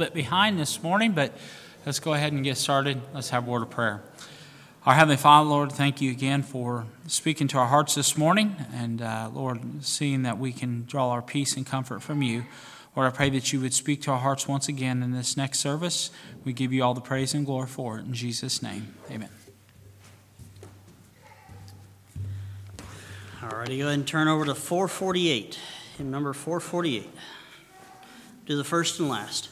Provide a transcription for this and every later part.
bit behind this morning, but let's go ahead and get started. Let's have a word of prayer. Our Heavenly Father, Lord, thank you again for speaking to our hearts this morning. And uh, Lord, seeing that we can draw our peace and comfort from you. Lord, I pray that you would speak to our hearts once again in this next service. We give you all the praise and glory for it. In Jesus' name, amen. All righty, go ahead and turn over to 448, hymn number 448. Do the first and last.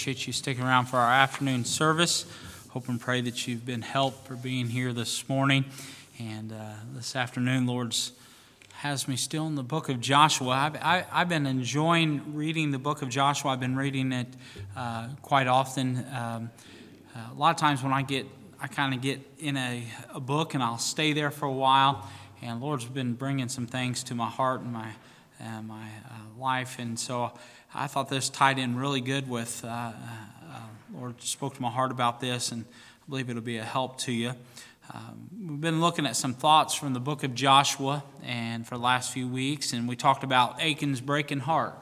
Appreciate you sticking around for our afternoon service. Hope and pray that you've been helped for being here this morning. And uh, this afternoon, Lord's has me still in the book of Joshua. I've, I, have been enjoying reading the book of Joshua. I've been reading it uh, quite often. Um, a lot of times when I get, I kind of get in a, a, book and I'll stay there for a while. And Lord's been bringing some things to my heart and my, uh, my uh, life. And so I thought this tied in really good with, uh, uh, Lord spoke to my heart about this, and I believe it'll be a help to you. Um, we've been looking at some thoughts from the book of Joshua and for the last few weeks, and we talked about Achan's breaking heart.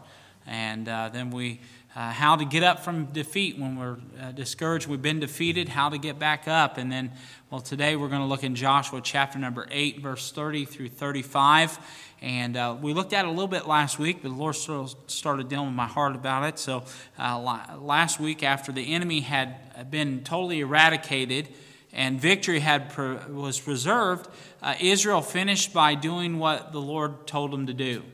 And uh, then we, uh, how to get up from defeat when we're uh, discouraged, we've been defeated, how to get back up. And then, well, today we're going to look in Joshua chapter number 8, verse 30 through 35. And uh, we looked at it a little bit last week, but the Lord started dealing with my heart about it. So uh, last week, after the enemy had been totally eradicated and victory had was preserved, uh, Israel finished by doing what the Lord told them to do.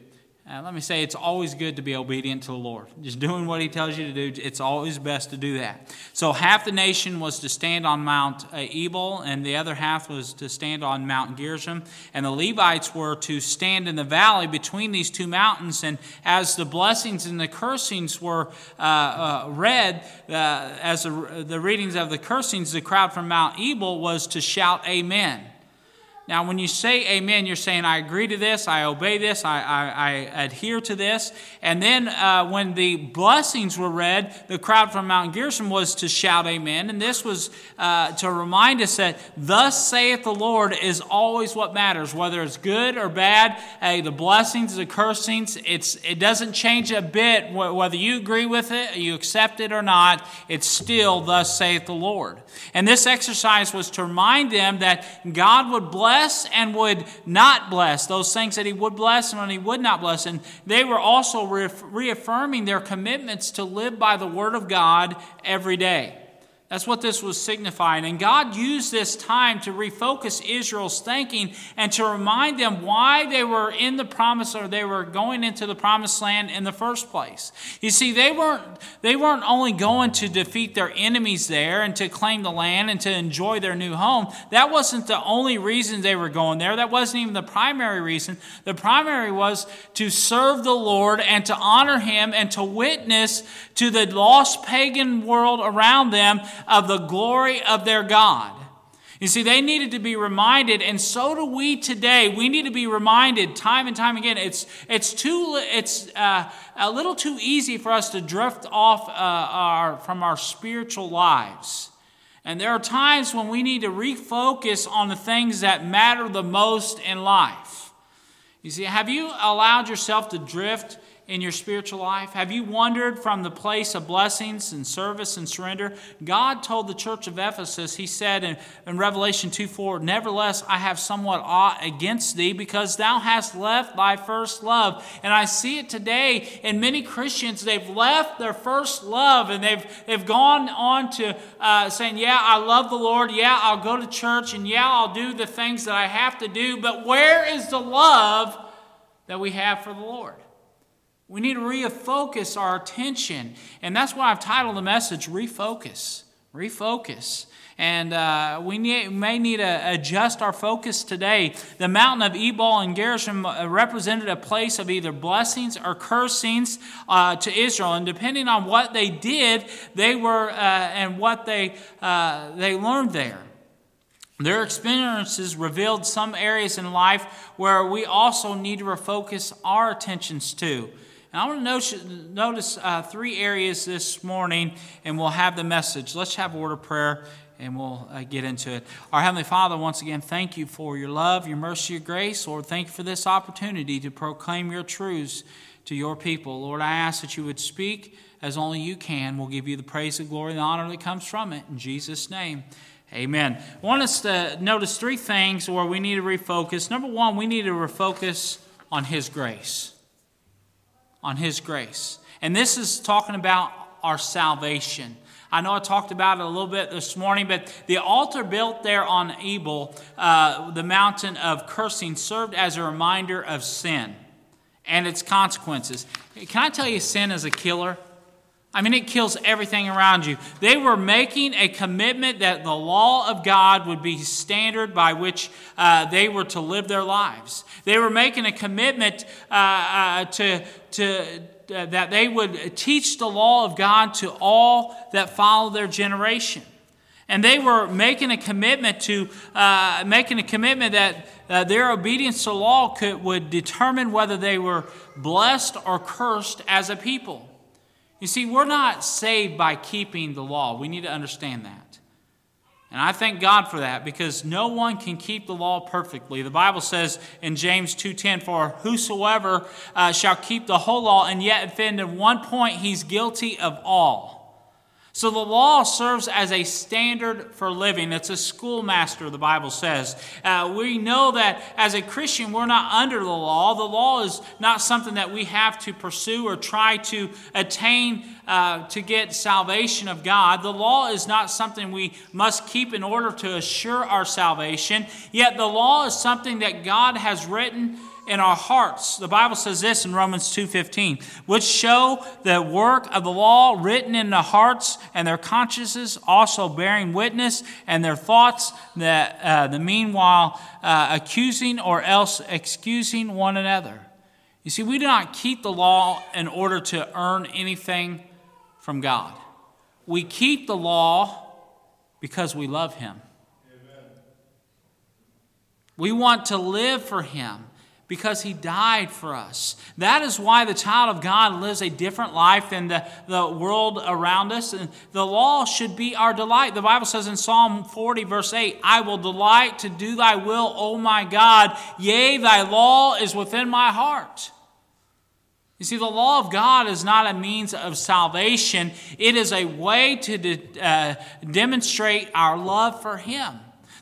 Uh, let me say, it's always good to be obedient to the Lord. Just doing what He tells you to do, it's always best to do that. So, half the nation was to stand on Mount uh, Ebal, and the other half was to stand on Mount Gerizim. And the Levites were to stand in the valley between these two mountains. And as the blessings and the cursings were uh, uh read, uh, as the, the readings of the cursings, the crowd from Mount Ebal was to shout, Amen. Now, when you say amen, you're saying, I agree to this, I obey this, I, I, I adhere to this. And then uh, when the blessings were read, the crowd from Mount Gerizim was to shout amen. And this was uh, to remind us that, Thus saith the Lord is always what matters, whether it's good or bad. Hey, the blessings, the cursings, it's, it doesn't change a bit whether you agree with it, you accept it or not. It's still, Thus saith the Lord. And this exercise was to remind them that God would bless bless and would not bless, those things that he would bless and when he would not bless. And they were also reaffirming their commitments to live by the word of God every day. That's what this was signifying. And God used this time to refocus Israel's thinking and to remind them why they were in the promise or they were going into the promised land in the first place. You see, they weren't, they weren't only going to defeat their enemies there and to claim the land and to enjoy their new home. That wasn't the only reason they were going there. That wasn't even the primary reason. The primary was to serve the Lord and to honor Him and to witness to the lost pagan world around them of the glory of their God. You see, they needed to be reminded, and so do we today. We need to be reminded time and time again. It's, it's, too, it's uh, a little too easy for us to drift off uh, our, from our spiritual lives. And there are times when we need to refocus on the things that matter the most in life. You see, have you allowed yourself to drift in your spiritual life? Have you wandered from the place of blessings and service and surrender? God told the church of Ephesus, He said in, in Revelation 2 4, Nevertheless, I have somewhat aught against thee because thou hast left thy first love. And I see it today in many Christians, they've left their first love and they've, they've gone on to uh, saying, Yeah, I love the Lord. Yeah, I'll go to church. And yeah, I'll do the things that I have to do. But where is the love that we have for the Lord? We need to refocus our attention. And that's why I've titled the message Refocus. Refocus. And uh, we need, may need to adjust our focus today. The mountain of Ebal and Gerizim uh, represented a place of either blessings or cursings uh, to Israel. And depending on what they did, they were, uh, and what they, uh, they learned there. Their experiences revealed some areas in life where we also need to refocus our attentions to. And I want to notice, notice uh, three areas this morning, and we'll have the message. Let's have a word of prayer, and we'll uh, get into it. Our Heavenly Father, once again, thank you for your love, your mercy, your grace. Lord, thank you for this opportunity to proclaim your truths to your people. Lord, I ask that you would speak as only you can. We'll give you the praise, the glory, and the honor that comes from it. In Jesus' name. Amen. I want us to notice three things where we need to refocus. Number one, we need to refocus on His grace on His grace. And this is talking about our salvation. I know I talked about it a little bit this morning, but the altar built there on Ebal, uh, the mountain of cursing, served as a reminder of sin and its consequences. Can I tell you, sin is a killer? I mean, it kills everything around you. They were making a commitment that the law of God would be standard by which uh, they were to live their lives. They were making a commitment uh, uh, to, to, uh, that they would teach the law of God to all that follow their generation. And they were making a commitment to uh, making a commitment that uh, their obedience to law could, would determine whether they were blessed or cursed as a people. You see, we're not saved by keeping the law. We need to understand that. And I thank God for that because no one can keep the law perfectly. The Bible says in James 2:10 for whosoever uh, shall keep the whole law and yet offend in one point he's guilty of all. So the law serves as a standard for living. It's a schoolmaster, the Bible says. Uh, we know that as a Christian, we're not under the law. The law is not something that we have to pursue or try to attain uh, to get salvation of God. The law is not something we must keep in order to assure our salvation. Yet the law is something that God has written in our hearts. The Bible says this in Romans 2:15, which show the work of the law written in the hearts and their consciences also bearing witness and their thoughts that uh, the meanwhile uh, accusing or else excusing one another. You see, we do not keep the law in order to earn anything from God. We keep the law because we love him. Amen. We want to live for him because he died for us. That is why the child of God lives a different life than the, the world around us. And the law should be our delight. The Bible says in Psalm 40, verse 8, I will delight to do thy will, O my God. Yea, thy law is within my heart. You see, the law of God is not a means of salvation, it is a way to de- uh, demonstrate our love for Him.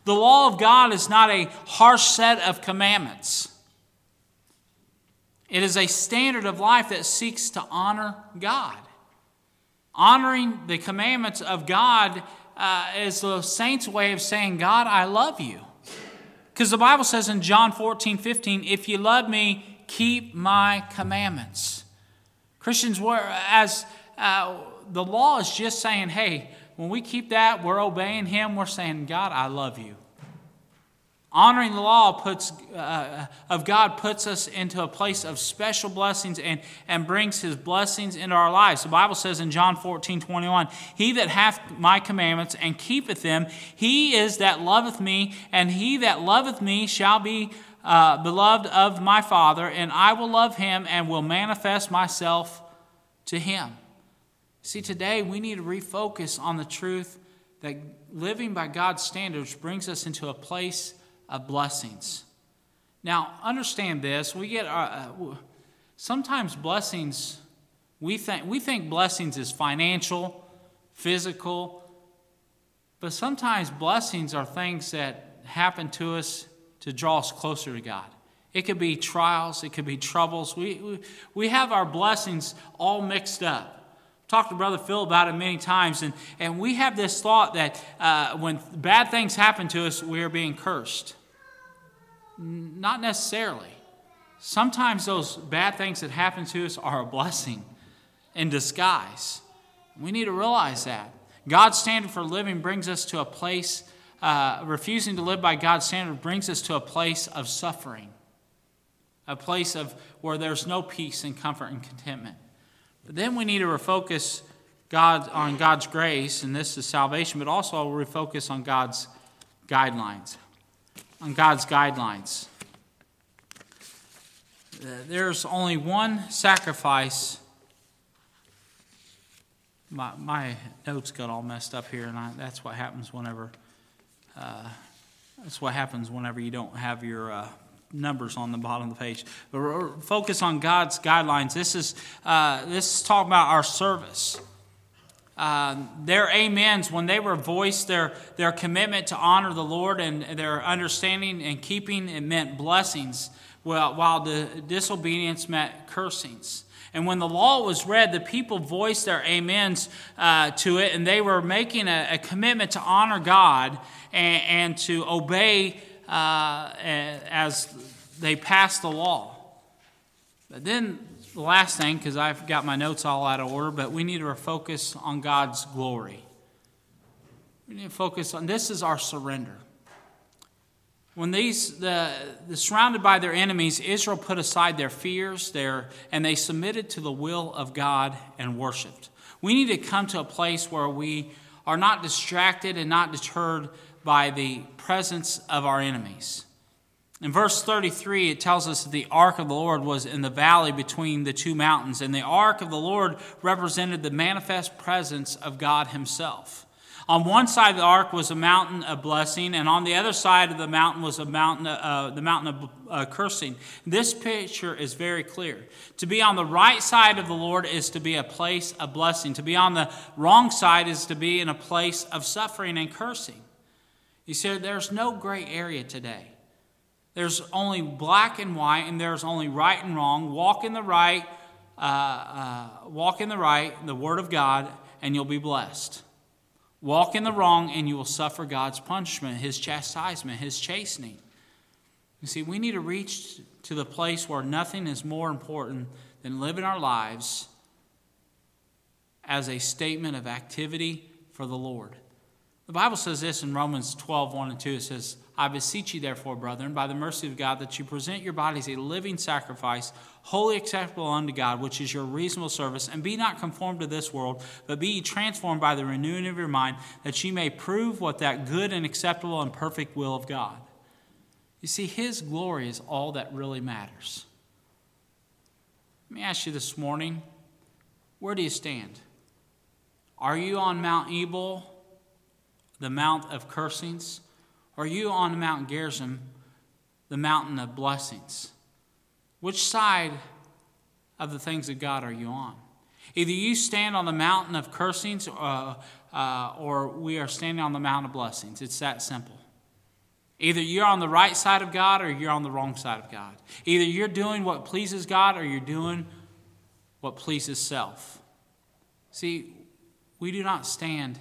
The law of God is not a harsh set of commandments. It is a standard of life that seeks to honor God. Honoring the commandments of God uh, is the saint's way of saying, God, I love you. Because the Bible says in John 14, 15, if you love me, keep my commandments. Christians, were, as uh, the law is just saying, hey, when we keep that, we're obeying Him, we're saying, God, I love you. Honoring the law puts, uh, of God puts us into a place of special blessings and, and brings his blessings into our lives. The Bible says in John 14, 21, He that hath my commandments and keepeth them, he is that loveth me, and he that loveth me shall be uh, beloved of my Father, and I will love him and will manifest myself to him. See, today we need to refocus on the truth that living by God's standards brings us into a place of blessings. Now, understand this. We get uh, uh, sometimes blessings. We think we think blessings is financial, physical, but sometimes blessings are things that happen to us to draw us closer to God. It could be trials, it could be troubles. We, we, we have our blessings all mixed up talked to Brother Phil about it many times, and, and we have this thought that uh, when bad things happen to us, we are being cursed. Not necessarily. Sometimes those bad things that happen to us are a blessing in disguise. We need to realize that. God's standard for living brings us to a place, uh, refusing to live by God's standard brings us to a place of suffering, a place of where there's no peace and comfort and contentment. But then we need to refocus God on God's grace, and this is salvation, but also refocus on God's guidelines on God's guidelines. There's only one sacrifice. My, my notes got all messed up here, and I, that's what happens whenever. Uh, that's what happens whenever you don't have your uh, numbers on the bottom of the page. But focus on God's guidelines. This is uh, this is talking about our service. Um, their amens, when they were voiced, their, their commitment to honor the Lord and their understanding and keeping, it meant blessings, while, while the disobedience meant cursings. And when the law was read, the people voiced their amens uh, to it, and they were making a, a commitment to honor God and, and to obey uh, as they passed the law. But then the last thing, because I've got my notes all out of order, but we need to focus on God's glory. We need to focus on this is our surrender. When these the, the surrounded by their enemies, Israel put aside their fears, their and they submitted to the will of God and worshiped. We need to come to a place where we are not distracted and not deterred by the presence of our enemies. In verse 33, it tells us that the ark of the Lord was in the valley between the two mountains, and the ark of the Lord represented the manifest presence of God Himself. On one side of the ark was a mountain of blessing, and on the other side of the mountain was a mountain, uh, the mountain of uh, cursing. This picture is very clear. To be on the right side of the Lord is to be a place of blessing. To be on the wrong side is to be in a place of suffering and cursing. You see, there's no gray area today. There's only black and white, and there's only right and wrong. Walk in the right, uh, uh, walk in the right, the Word of God, and you'll be blessed. Walk in the wrong, and you will suffer God's punishment, His chastisement, His chastening. You see, we need to reach to the place where nothing is more important than living our lives as a statement of activity for the Lord. The Bible says this in Romans 12, 1 and 2. It says, I beseech you, therefore, brethren, by the mercy of God, that you present your bodies a living sacrifice, holy acceptable unto God, which is your reasonable service, and be not conformed to this world, but be ye transformed by the renewing of your mind, that ye may prove what that good and acceptable and perfect will of God. You see, His glory is all that really matters. Let me ask you this morning where do you stand? Are you on Mount Ebal, the Mount of cursings? Are you on Mount Gerizim, the mountain of blessings? Which side of the things of God are you on? Either you stand on the mountain of cursings uh, uh, or we are standing on the mountain of blessings. It's that simple. Either you're on the right side of God or you're on the wrong side of God. Either you're doing what pleases God or you're doing what pleases self. See, we do not stand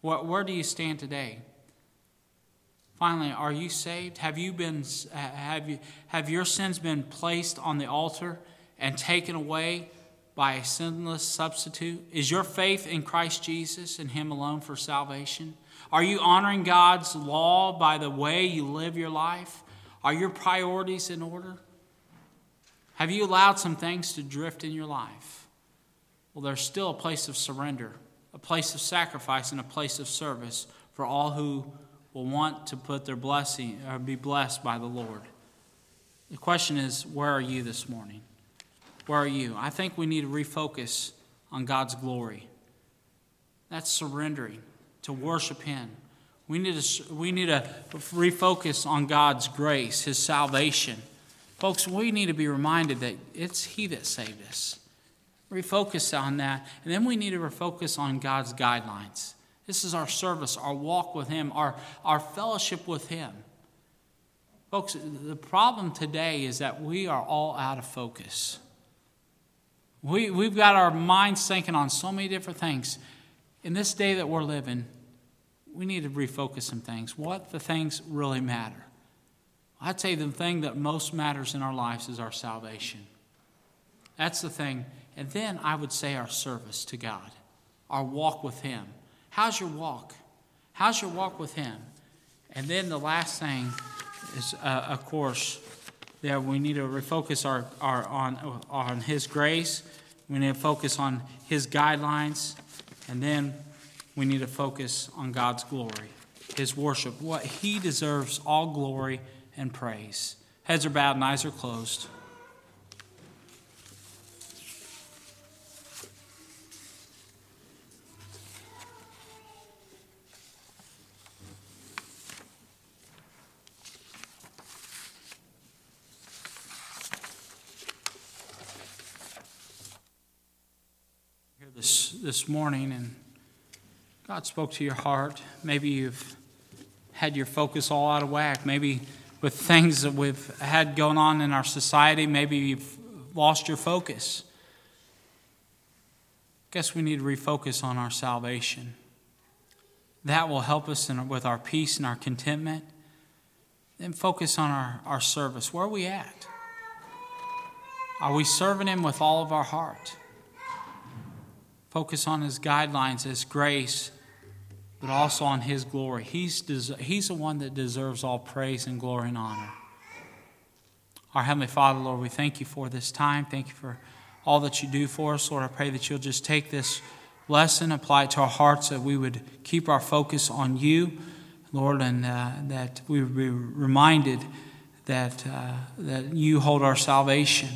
Where, where do you stand today? Finally, are you saved? Have you been have you have your sins been placed on the altar and taken away by a sinless substitute? Is your faith in Christ Jesus and him alone for salvation? Are you honoring God's law by the way you live your life? Are your priorities in order? Have you allowed some things to drift in your life? Well, there's still a place of surrender, a place of sacrifice, and a place of service for all who will want to put their blessing or be blessed by the Lord. The question is, where are you this morning? Where are you? I think we need to refocus on God's glory. That's surrendering to worship Him. We need to, we need to refocus on God's grace, His salvation. Folks, we need to be reminded that it's He that saved us. Refocus on that. And then we need to refocus on God's guidelines. This is our service, our walk with Him, our, our fellowship with Him. Folks, the problem today is that we are all out of focus. We, we've got our minds thinking on so many different things. In this day that we're living, we need to refocus some things. What the things really matter? I'd say the thing that most matters in our lives is our salvation. That's the thing. And then I would say our service to God, our walk with Him. How's your walk? How's your walk with Him? And then the last thing is, uh, of course, that we need to refocus our, our, on, on His grace. We need to focus on His guidelines. And then we need to focus on God's glory, His worship. What He deserves all glory and praise. Heads are bowed and eyes are closed. This, this morning and God spoke to your heart. Maybe you've had your focus all out of whack. Maybe with things that we've had going on in our society, maybe you've lost your focus. I Guess we need to refocus on our salvation. That will help us in, with our peace and our contentment. Then focus on our, our service. Where are we at? Are we serving Him with all of our heart? Focus on His guidelines, His grace, but also on His glory. He's, des- he's the one that deserves all praise and glory and honor. Our Heavenly Father, Lord, we thank you for this time. Thank you for all that you do for us. Lord, I pray that you'll just take this lesson, apply it to our hearts, that we would keep our focus on you, Lord, and uh, that we would be reminded that, uh, that you hold our salvation.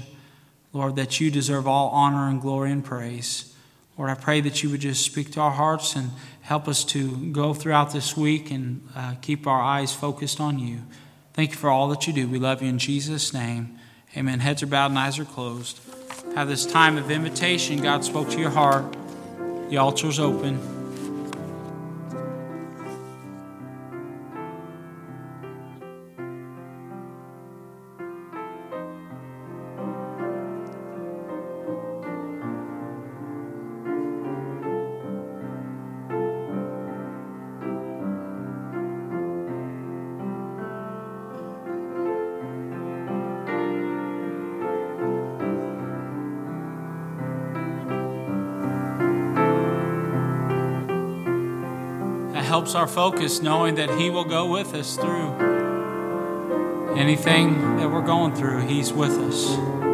Lord, that you deserve all honor and glory and praise. Lord, I pray that you would just speak to our hearts and help us to go throughout this week and uh, keep our eyes focused on you. Thank you for all that you do. We love you in Jesus' name. Amen. Heads are bowed and eyes are closed. Have this time of invitation. God spoke to your heart. The altar's open. Helps our focus knowing that He will go with us through anything that we're going through. He's with us.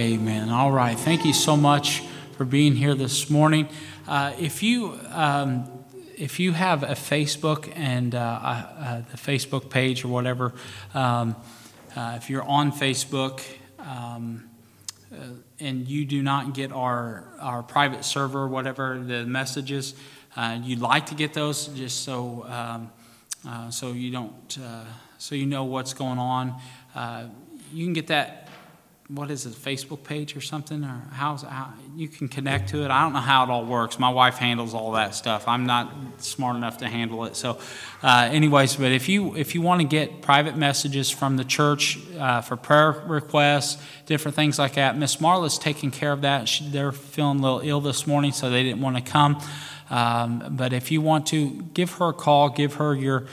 All right. Thank you so much for being here this morning. Uh, if you um, if you have a Facebook and uh, uh, the Facebook page or whatever, um, uh, if you're on Facebook, um, uh, and you do not get our, our private server, whatever the messages, uh, you'd like to get those, just so, um, uh, so you don't, uh, so you know what's going on. Uh, You can get that, what is it, Facebook page or something, or how's, how, you can connect to it. I don't know how it all works. My wife handles all that stuff. I'm not smart enough to handle it. So uh, anyways, but if you, if you want to get private messages from the church uh, for prayer requests, different things like that, Miss Marla's taking care of that. She, they're feeling a little ill this morning, so they didn't want to come. Um, But if you want to, give her a call, give her your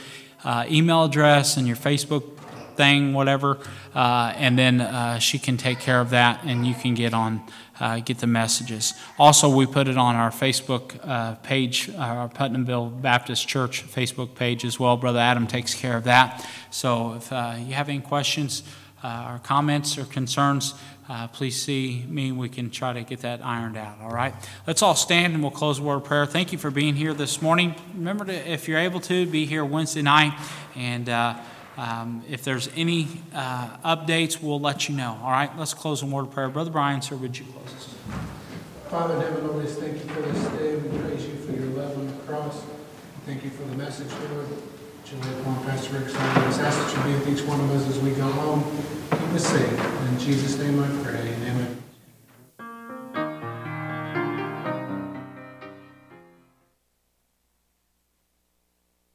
uh, email address and your Facebook thing, whatever, uh, and then uh, she can take care of that, and you can get on, uh, get the messages. Also, we put it on our Facebook uh, page, our Putnamville Baptist Church Facebook page as well. Brother Adam takes care of that. So if uh, you have any questions uh, or comments or concerns, uh, please see me. We can try to get that ironed out. All right. Let's all stand and we'll close a word of prayer. Thank you for being here this morning. Remember to, if you're able to, be here Wednesday night. And uh, um, if there's any uh, updates, we'll let you know. All right. Let's close in word of prayer. Brother Brian, sir, would you close us? Father in heaven, we thank you for this day. We praise you for your love on the cross. Thank you for the message, Lord. lay upon Pastor Rick's. I just ask that you be with each one of us as we go home. Keep us safe. In Jesus' name I pray. Amen.